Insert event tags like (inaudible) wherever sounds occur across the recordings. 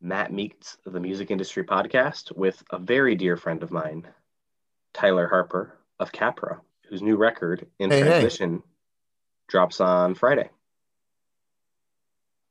Matt Meets the Music Industry podcast with a very dear friend of mine, Tyler Harper of Capra, whose new record in Hey, hey. transmission drops on Friday.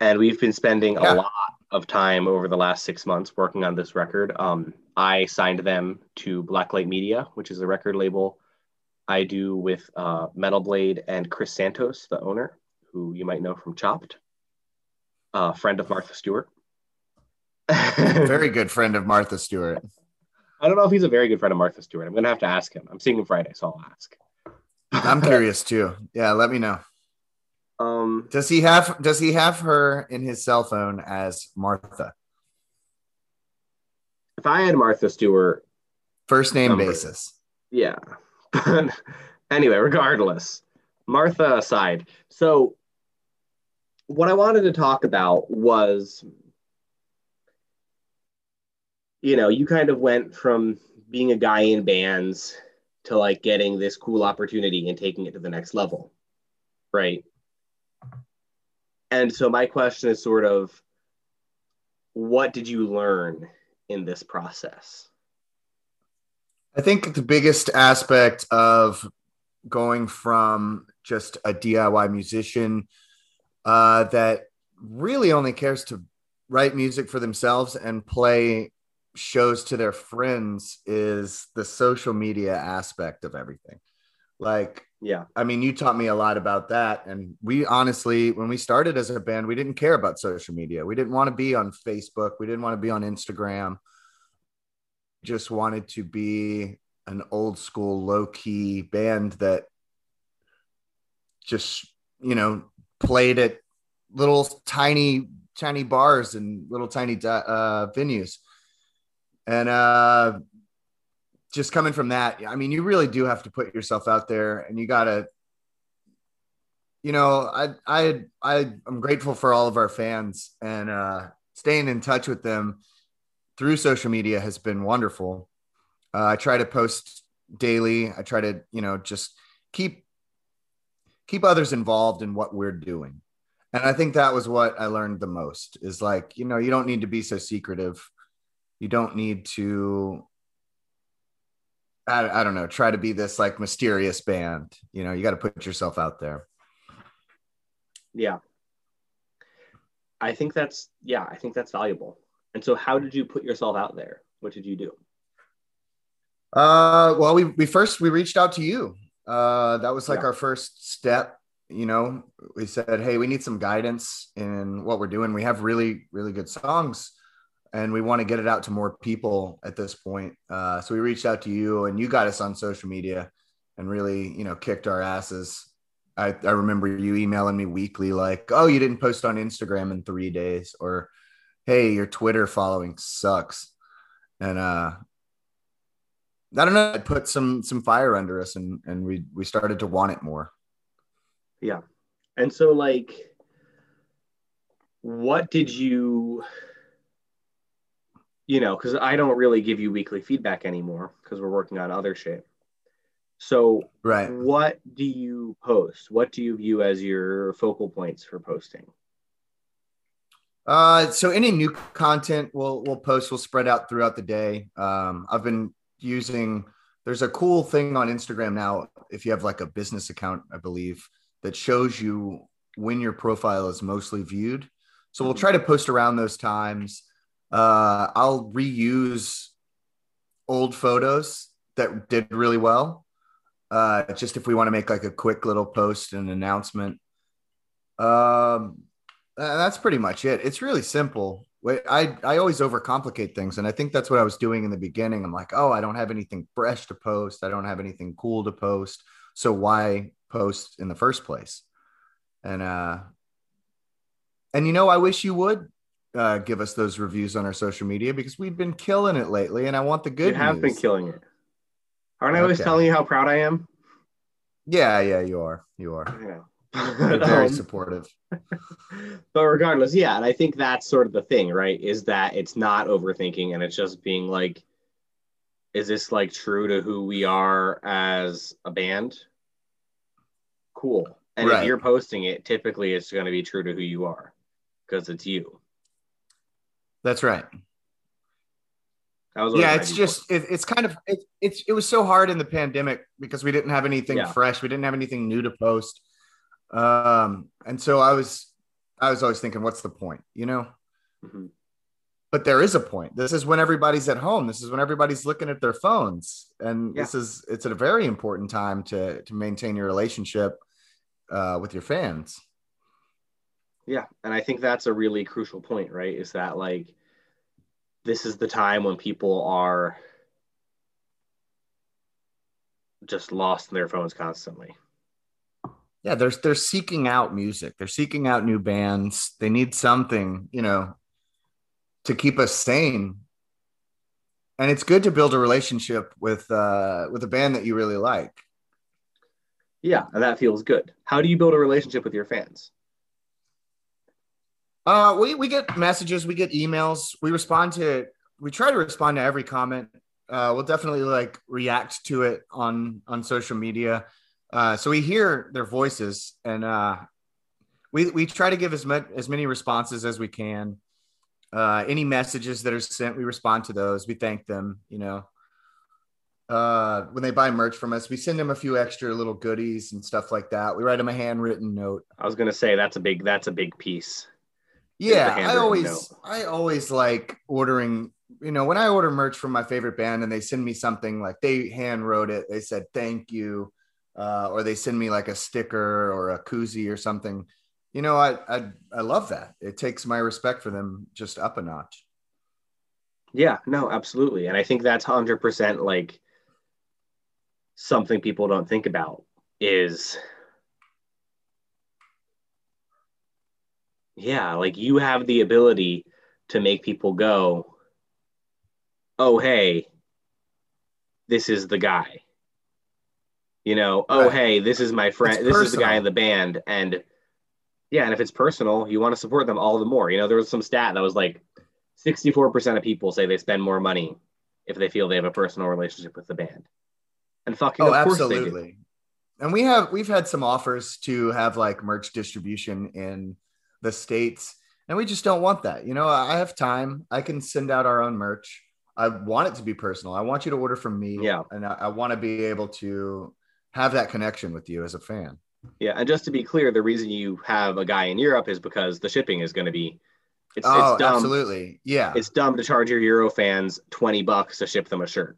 And we've been spending Yeah. a lot of time over the last six months working on this record. Um, I signed them to Blacklight Media, which is a record label I do with uh, Metal Blade and Chris Santos, the owner, who you might know from Chopped, a friend of Martha Stewart. (laughs) Very good friend of Martha Stewart. I don't know if he's a very good friend of Martha Stewart. I'm gonna have to ask him. I'm seeing him Friday, so I'll ask. I'm (laughs) curious too. Yeah, let me know. Um, Does he have does he have her in his cell phone as Martha? if I had Martha Stewart, First name Number. basis. yeah. (laughs) But anyway, regardless, Martha aside, so what I wanted to talk about was, you know, you kind of went from being a guy in bands to like getting this cool opportunity and taking it to the next level, right? And so my question is sort of, what did you learn in this process? I think the biggest aspect of going from just a DIY musician uh, that really only cares to write music for themselves and play shows to their friends is the social media aspect of everything. Like, Yeah. I mean, you taught me a lot about that. And we honestly, when we started as a band, we didn't care about social media. We didn't want to be on Facebook. We didn't want to be on Instagram. Just wanted to be an old school, low key band that just, you know, played at little tiny, tiny bars and little tiny uh, venues. And uh, just coming from that, I mean, you really do have to put yourself out there and you got to, you know, I, I, I, I'm grateful for all of our fans and uh, staying in touch with them through social media has been wonderful. Uh, I try to post daily. I try to, you know, just keep, keep others involved in what we're doing. And I think that was what I learned the most is like, you know, you don't need to be so secretive. You don't need to I, I don't know, try to be this like mysterious band. You know, you got to put yourself out there. Yeah. I think that's yeah, I think that's valuable. And so how did you put yourself out there? What did you do? Uh, well, we we first we reached out to you. Uh, that was like Yeah. our first step. You know, we said, hey, we need some guidance in what we're doing. We have really really good songs, and we want to get it out to more people at this point. Uh, so we reached out to you, and you got us on social media, and really, you know, kicked our asses. I, I remember you emailing me weekly, like, oh, you didn't post on Instagram in three days, or hey, your Twitter following sucks. And uh I don't know, it put some some fire under us and and we we started to want it more. Yeah. And so like what did you you know, cuz I don't really give you weekly feedback anymore because we're working on other shit. So Right. what do you post? What do you view as your focal points for posting? Uh, so any new content we'll we'll post, we'll spread out throughout the day. Um, I've been using. There's a cool thing on Instagram now. If you have like a business account, I believe that shows you when your profile is mostly viewed. So we'll try to post around those times. Uh, I'll reuse old photos that did really well. Uh, just if we want to make like a quick little post and announcement. Um, that's pretty much it. It's really simple. I I always overcomplicate things, and I think that's what I was doing in the beginning. I'm like, oh, I don't have anything fresh to post. I don't have anything cool to post. So why post in the first place? And uh, and you know, I wish you would uh, give us those reviews on our social media because we've been killing it lately, and I want the good. You have news. been killing it. Aren't I always Okay. telling you how proud I am? Yeah, yeah, you are. You are. I (laughs) very Um, supportive. (laughs) but regardless, yeah, and I think that's sort of the thing, right? Is that it's not overthinking and it's just being like, is this like true to who we are as a band? Cool. And Right. if you're posting it, typically it's going to be true to who you are because it's you. That's right. That was yeah it's just it, it's kind of it, it's it was so hard in the pandemic because we didn't have anything Yeah. fresh we didn't have anything new to post um and so i was i was always thinking what's the point you know Mhm. but there is a point this is when everybody's at home this is when everybody's looking at their phones and Yeah. this is it's at a very important time to to maintain your relationship uh with your fans Yeah, and I think that's a really crucial point, right? Is that like this is the time when people are just lost in their phones constantly. yeah they're they're seeking out music they're seeking out new bands they need something you know to keep us sane and it's good to build a relationship with uh with a band that you really like Yeah, and that feels good. How do you build a relationship with your fans? Uh we we get messages we get emails. We respond to we try to respond to every comment. Uh we'll definitely like react to it on on social media. Uh so we hear their voices and uh we we try to give as much as many responses as we can. Uh any messages that are sent we respond to those. We thank them you know. Uh when they buy merch from us we send them a few extra little goodies and stuff like that. We write them a handwritten note. I was gonna say that's a big that's a big piece. Yeah i always note. i always like ordering you know when i order merch from my favorite band and they send me something like they hand wrote it they said thank you uh, or they send me like a sticker or a koozie or something you know I, I i love that it takes my respect for them just up a notch Yeah, no, absolutely. And I think that's hundred percent like something people don't think about is yeah, like you have the ability to make people go, Oh, hey, this is the guy. You know, oh Right. hey, this is my friend, this is the guy in the band. And yeah, and if it's personal, you want to support them all the more. You know, there was some stat that was like 64% of people say they spend more money if they feel they have a personal relationship with the band. And fucking oh of course they do. absolutely and we have we've had some offers to have like merch distribution in the states and we just don't want that you know? I have time. I can send out our own merch. I want it to be personal. I want you to order from me Yeah. and i, I want to be able to have that connection with you as a fan. Yeah, and just to be clear, the reason you have a guy in Europe is because the shipping is going to be it's, oh it's dumb. absolutely. Yeah. It's dumb to charge your Euro fans 20 bucks to ship them a shirt.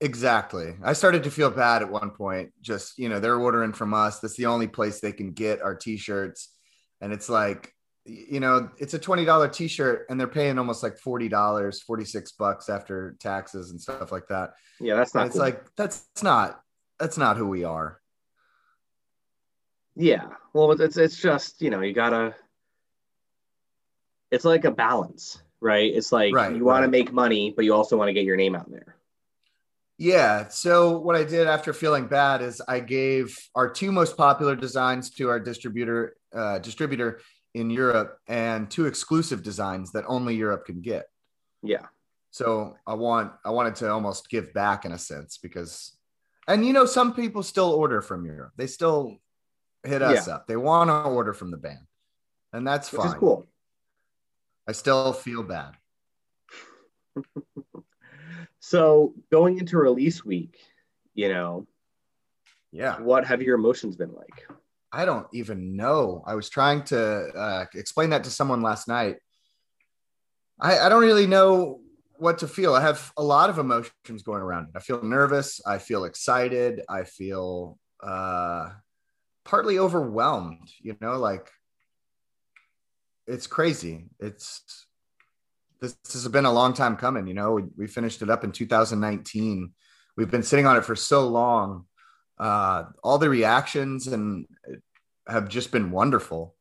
exactly. I started to feel bad at one point just you know they're ordering from us. That's the only place they can get our t-shirts. And it's like you know it's a $20 t-shirt and they're paying almost like $40 46 bucks after taxes and stuff like that Yeah, that's not it's like that's not that's not who we are Yeah. Well, it's it's just, you know, you got to It's like a balance, right? It's like Right, you want to make money, but you also want to get your name out there. Yeah. So what I did after feeling bad is I gave our two most popular designs to our distributor uh, distributor in Europe and two exclusive designs that only Europe can get. Yeah. So I want I wanted to almost give back in a sense because and you know some people still order from Europe. They still hit us up. They want to order from the band. And that's Which fine. is cool. I still feel bad. (laughs) So, going into release week, you know, Yeah. what have your emotions been like? I don't even know. I was trying to uh, explain that to someone last night. I, I don't really know what to feel. I have a lot of emotions going around. I feel nervous. I feel excited. I feel uh, partly overwhelmed. You know, like it's crazy. It's this, this has been a long time coming. You know, we, we finished it up in 2019. We've been sitting on it for so long. Uh, all the reactions and have just been wonderful,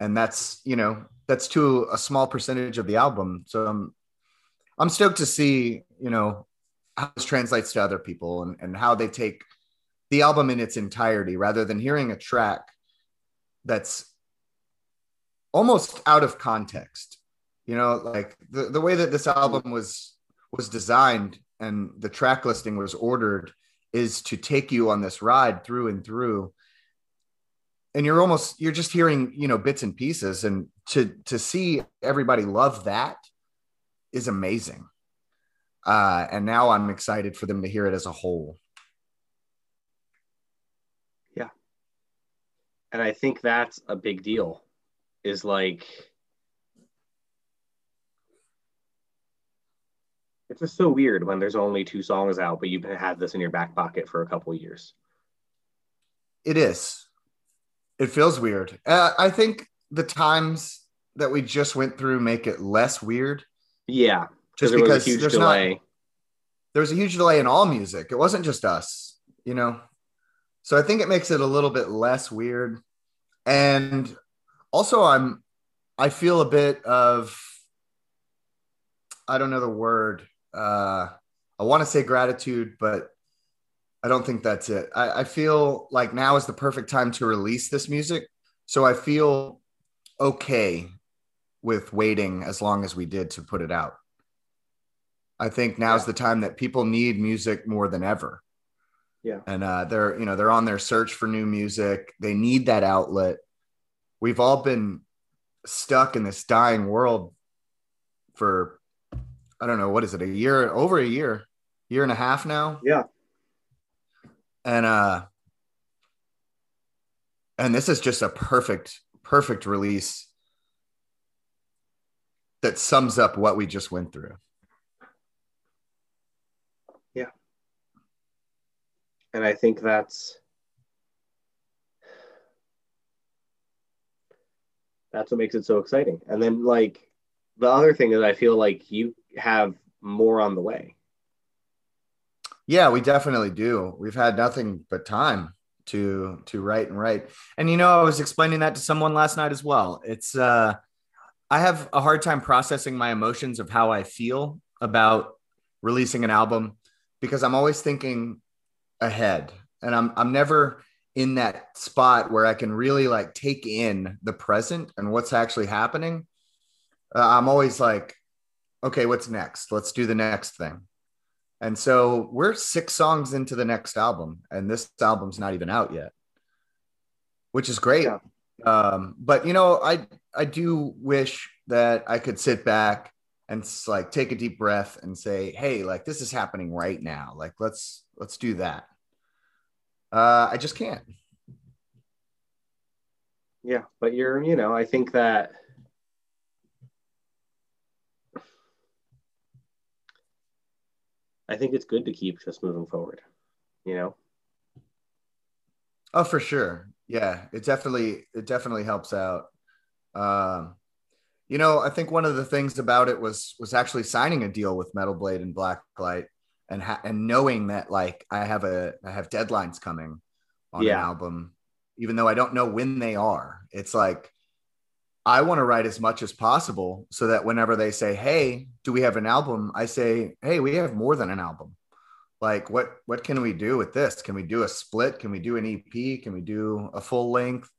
and that's you know that's to a small percentage of the album. So I'm I'm stoked to see you know how this translates to other people and, and how they take the album in its entirety rather than hearing a track that's almost out of context you know like the, the way that this album was was designed and the track listing was ordered is to take you on this ride through and through. And you're almost you're just hearing you know bits and pieces. And to to see everybody love that is amazing. Uh and now i'm excited for them to hear it as a whole. Yeah. And i think that's a big deal is like it's just so weird when there's only two songs out, but you've had this in your back pocket for a couple years. It is. It feels weird. Uh, I think the times that we just went through make it less weird. Yeah, just there because was a huge there's delay. not there was a huge delay in all music. It wasn't just us, you know. So I think it makes it a little bit less weird. And also I'm I feel a bit of I don't know the word. Uh I want to say gratitude, but I don't think that's it. I, I feel like now is the perfect time to release this music. So I feel okay with waiting as long as we did to put it out. I think now's Yeah. the time that people need music more than ever. Yeah. And uh, they're, you know, they're on their search for new music. They need that outlet. We've all been stuck in this dying world for, I don't know, what is it, a year, over a year, year and a half now. Yeah. And, uh, and this is just a perfect, perfect release that sums up what we just went through. Yeah. And I think that's that's what makes it so exciting. And then like the other thing is I feel like you have more on the way. Yeah, we definitely do. We've had nothing but time to to write and write. And you know, I was explaining that to someone last night as well. It's uh I have a hard time processing my emotions of how I feel about releasing an album because I'm always thinking ahead and I'm I'm never in that spot where I can really like take in the present and what's actually happening. Uh, I'm always like okay, what's next? Let's do the next thing. And so we're six songs into the next album, and this album's not even out yet, which is great. Yeah. Um, but you know, I I do wish that I could sit back and like take a deep breath and say, "Hey, like this is happening right now. Like let's let's do that." Uh, I just can't. Yeah, but you're, you know, I think that I think it's good to keep just moving forward, you know? Oh, for sure. Yeah, it definitely it definitely helps out. Um, you know, I think one of the things about it was was actually signing a deal with Metal Blade and Blacklight, and ha- and knowing that like I have a I have deadlines coming on Yeah. an album, even though I don't know when they are. It's like I want to write as much as possible so that whenever they say, "Hey, do we have an album?" I say, "Hey, we have more than an album." Like what what can we do with this? Can we do a split? Can we do an EP? Can we do a full length?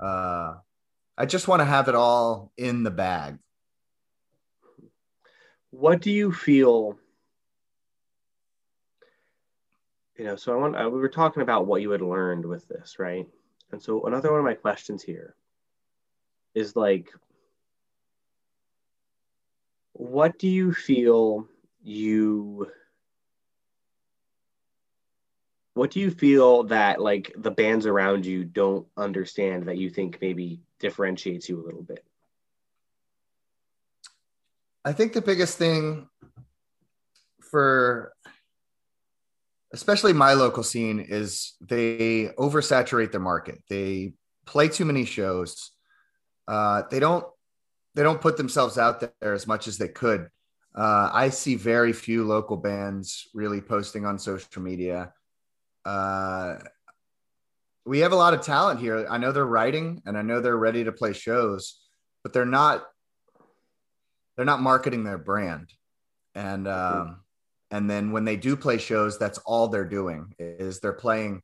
Uh I just want to have it all in the bag. What do you feel? You know, so I want, uh, we were talking about what you had learned with this, right? And so another one of my questions here is like, what do you feel you, what do you feel that like the bands around you don't understand that you think maybe differentiates you a little bit? I think the biggest thing for especially my local scene is they oversaturate the market. They play too many shows. Uh, they don't they don't put themselves out there as much as they could. Uh, I see very few local bands really posting on social media. Uh, we have a lot of talent here. I know they're writing and I know they're ready to play shows, but they're not they're not marketing their brand. And um, and then when they do play shows, that's all they're doing is they're playing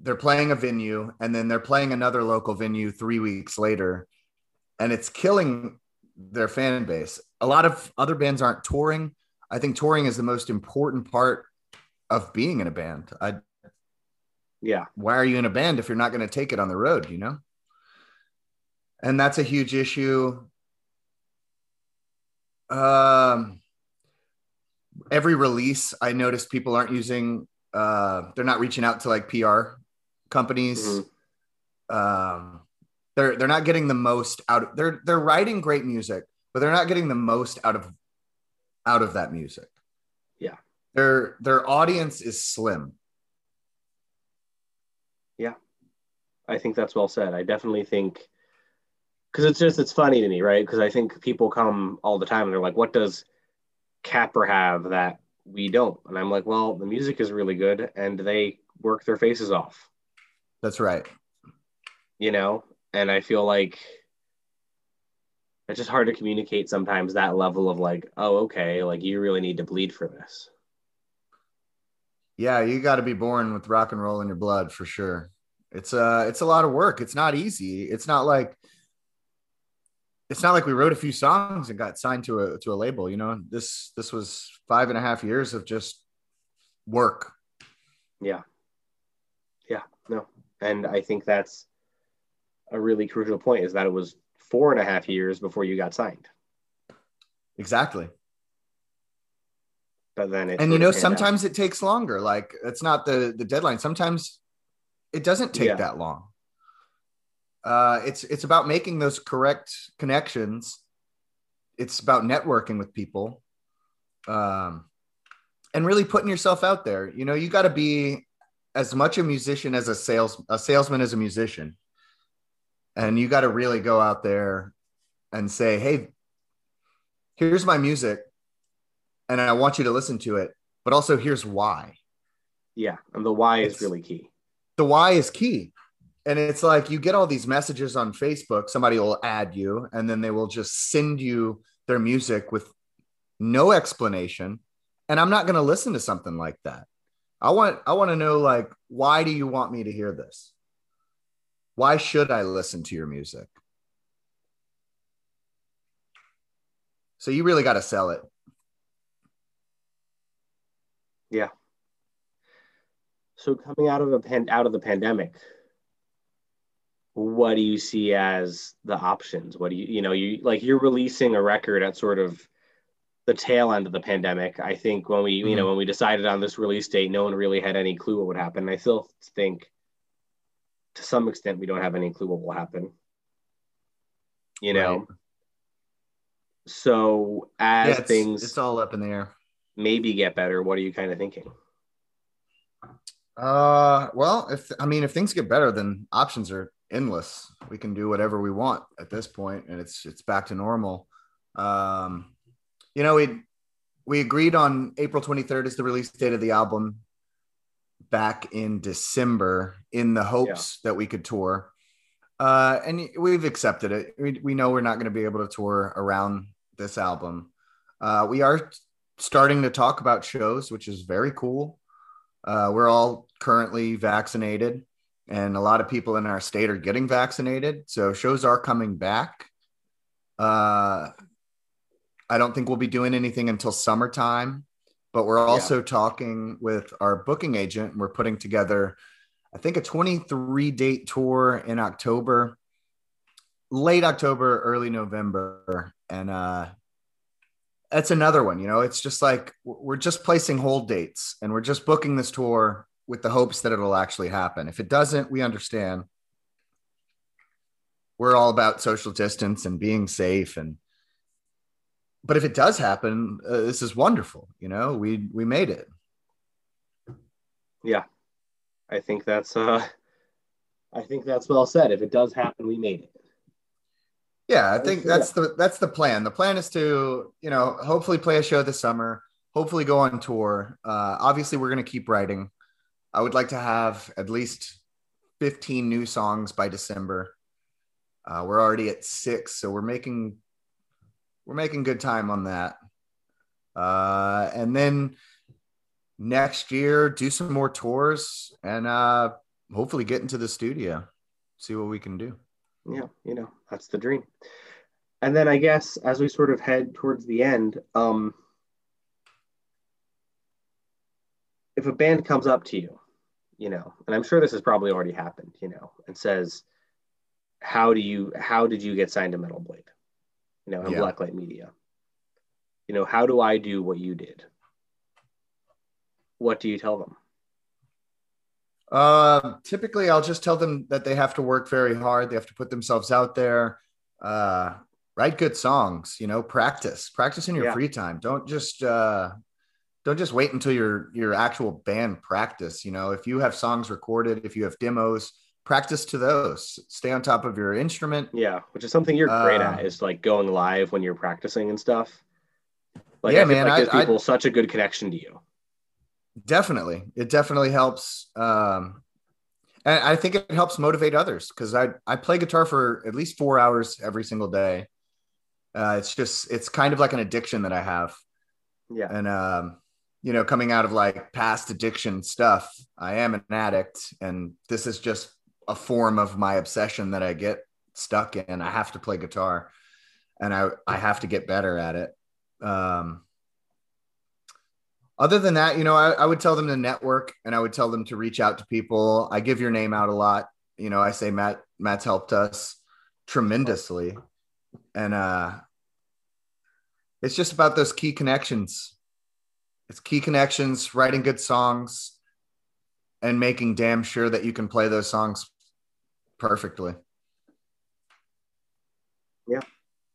they're playing a venue and then they're playing another local venue 3 weeks later and it's killing their fan base. A lot of other bands aren't touring. I think touring is the most important part of being in a band. I yeah. Why are you in a band if you're not going to take it on the road, you know? And that's a huge issue. Um every release I notice people aren't using uh they're not reaching out to like PR companies. Mm-hmm. Um they're they're not getting the most out of they're they're writing great music but they're not getting the most out of out of that music. Yeah. Their their audience is slim. Yeah. I think that's well said. I definitely think because it's just it's funny to me right? Because i think people come all the time and they're like what does Capra have that we don't? And i'm like well the music is really good and they work their faces off that's right you know and I feel like it's just hard to communicate sometimes that level of like, oh, okay, like you really need to bleed for this. Yeah, you got to be born with rock and roll in your blood for sure. It's uh it's a lot of work. It's not easy. It's not like it's not like we wrote a few songs and got signed to a to a label. You know, this this was five and a half years of just work. Yeah. Yeah. No. And I think that's a really crucial point is that it was four and a half years before you got signed. Exactly. But then and you know sometimes out. it takes longer. Like it's not the the deadline. Sometimes it doesn't take yeah. that long. Uh, it's it's about making those correct connections. It's about networking with people, um, and really putting yourself out there. You know, you got to be as much a musician as a sales a salesman as a musician. And you got to really go out there and say hey here's my music and i want you to listen to it but also here's why. Yeah and the why it's, is really key. The why is key. And it's like you get all these messages on facebook somebody will add you and then they will just send you their music with no explanation. And i'm not going to listen to something like that i want i want to know like why do you want me to hear this why should I listen to your music? So you really got to sell it. Yeah. So coming out of a pan- out of the pandemic, what do you see as the options? What do you you know you like you're releasing a record at sort of the tail end of the pandemic. I think when we mm-hmm. you know when we decided on this release date, no one really had any clue what would happen. I still think to some extent we don't have any clue what will happen you know right. so as yeah, it's, things it's all up in the air maybe get better what are you kind of thinking uh well if i mean if things get better then options are endless we can do whatever we want at this point and it's it's back to normal um you know we we agreed on april 23rd as the release date of the album back in December in the hopes yeah. that we could tour. Uh, and we've accepted it. We, we know we're not going to be able to tour around this album. Uh, we are starting to talk about shows, which is very cool. Uh, we're all currently vaccinated, and a lot of people in our state are getting vaccinated. So shows are coming back. Uh, I don't think we'll be doing anything until summertime but we're also yeah. talking with our booking agent. We're putting together, I think, a 23 date tour in October, late October, early November. And uh, that's another one. You know, it's just like we're just placing hold dates and we're just booking this tour with the hopes that it'll actually happen. If it doesn't, we understand. We're all about social distance and being safe and but if it does happen, uh, this is wonderful. You know, we we made it. Yeah, I think that's uh, I think that's well said. If it does happen, we made it. Yeah, I think that's the that's the plan. The plan is to, you know, hopefully play a show this summer, hopefully go on tour. Uh, obviously, we're going to keep writing. I would like to have at least 15 new songs by December. Uh, we're already at six, so we're making we're making good time on that. Uh, and then next year, do some more tours and uh, hopefully get into the studio, see what we can do. Yeah, you know, that's the dream. And then I guess as we sort of head towards the end, um, if a band comes up to you, you know, and I'm sure this has probably already happened, you know, and says, "How do you? How did you get signed to Metal Blade?" You know, in Yeah. Blacklight Media. You know, how do I do what you did? What do you tell them? Uh, typically, I'll just tell them that they have to work very hard. They have to put themselves out there, uh, write good songs. You know, practice, practice in your Yeah. free time. Don't just uh, don't just wait until your your actual band practice. You know, if you have songs recorded, if you have demos, practice to those. Stay on top of your instrument. Yeah, which is something you're great Um, at is like going live when you're practicing and stuff. Like Yeah, I man, like I- gives I- people such a good connection to you. Definitely, it definitely helps. Um, and I think it helps motivate others because I I play guitar for at least four hours every single day. Uh, it's just it's kind of like an addiction that I have. Yeah. and um you know coming out of like past addiction stuff i am an addict and this is just a form of my obsession that i get stuck in. I have to play guitar and i i have to get better at it. Um other than that you know I, I would tell them to network and i would tell them to reach out to people. I give your name out a lot. You know i say matt matt's helped us tremendously. And uh it's just about those key connections. It's key connections, writing good songs, and making damn sure that you can play those songs perfectly. Yeah,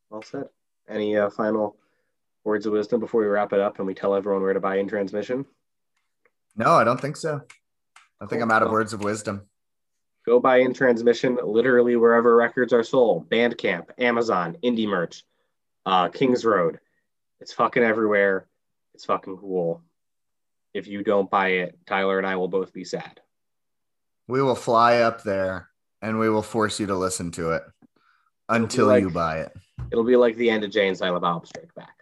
well said. Any uh, final words of wisdom before we wrap it up and we tell everyone where to buy in transmission? No, I don't think so. I think I'm out of words of wisdom. Go buy in transmission literally wherever records are sold. Bandcamp, Amazon, Indie Merch, uh, Kings Road. It's fucking everywhere. It's fucking cool. If you don't buy it, Tyler and I will both be sad. We will fly up there and we will force you to listen to it until like- you buy it. It'll be like the end of Jay and Silent Bob Strike Back.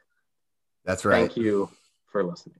That's right. Thank you for listening.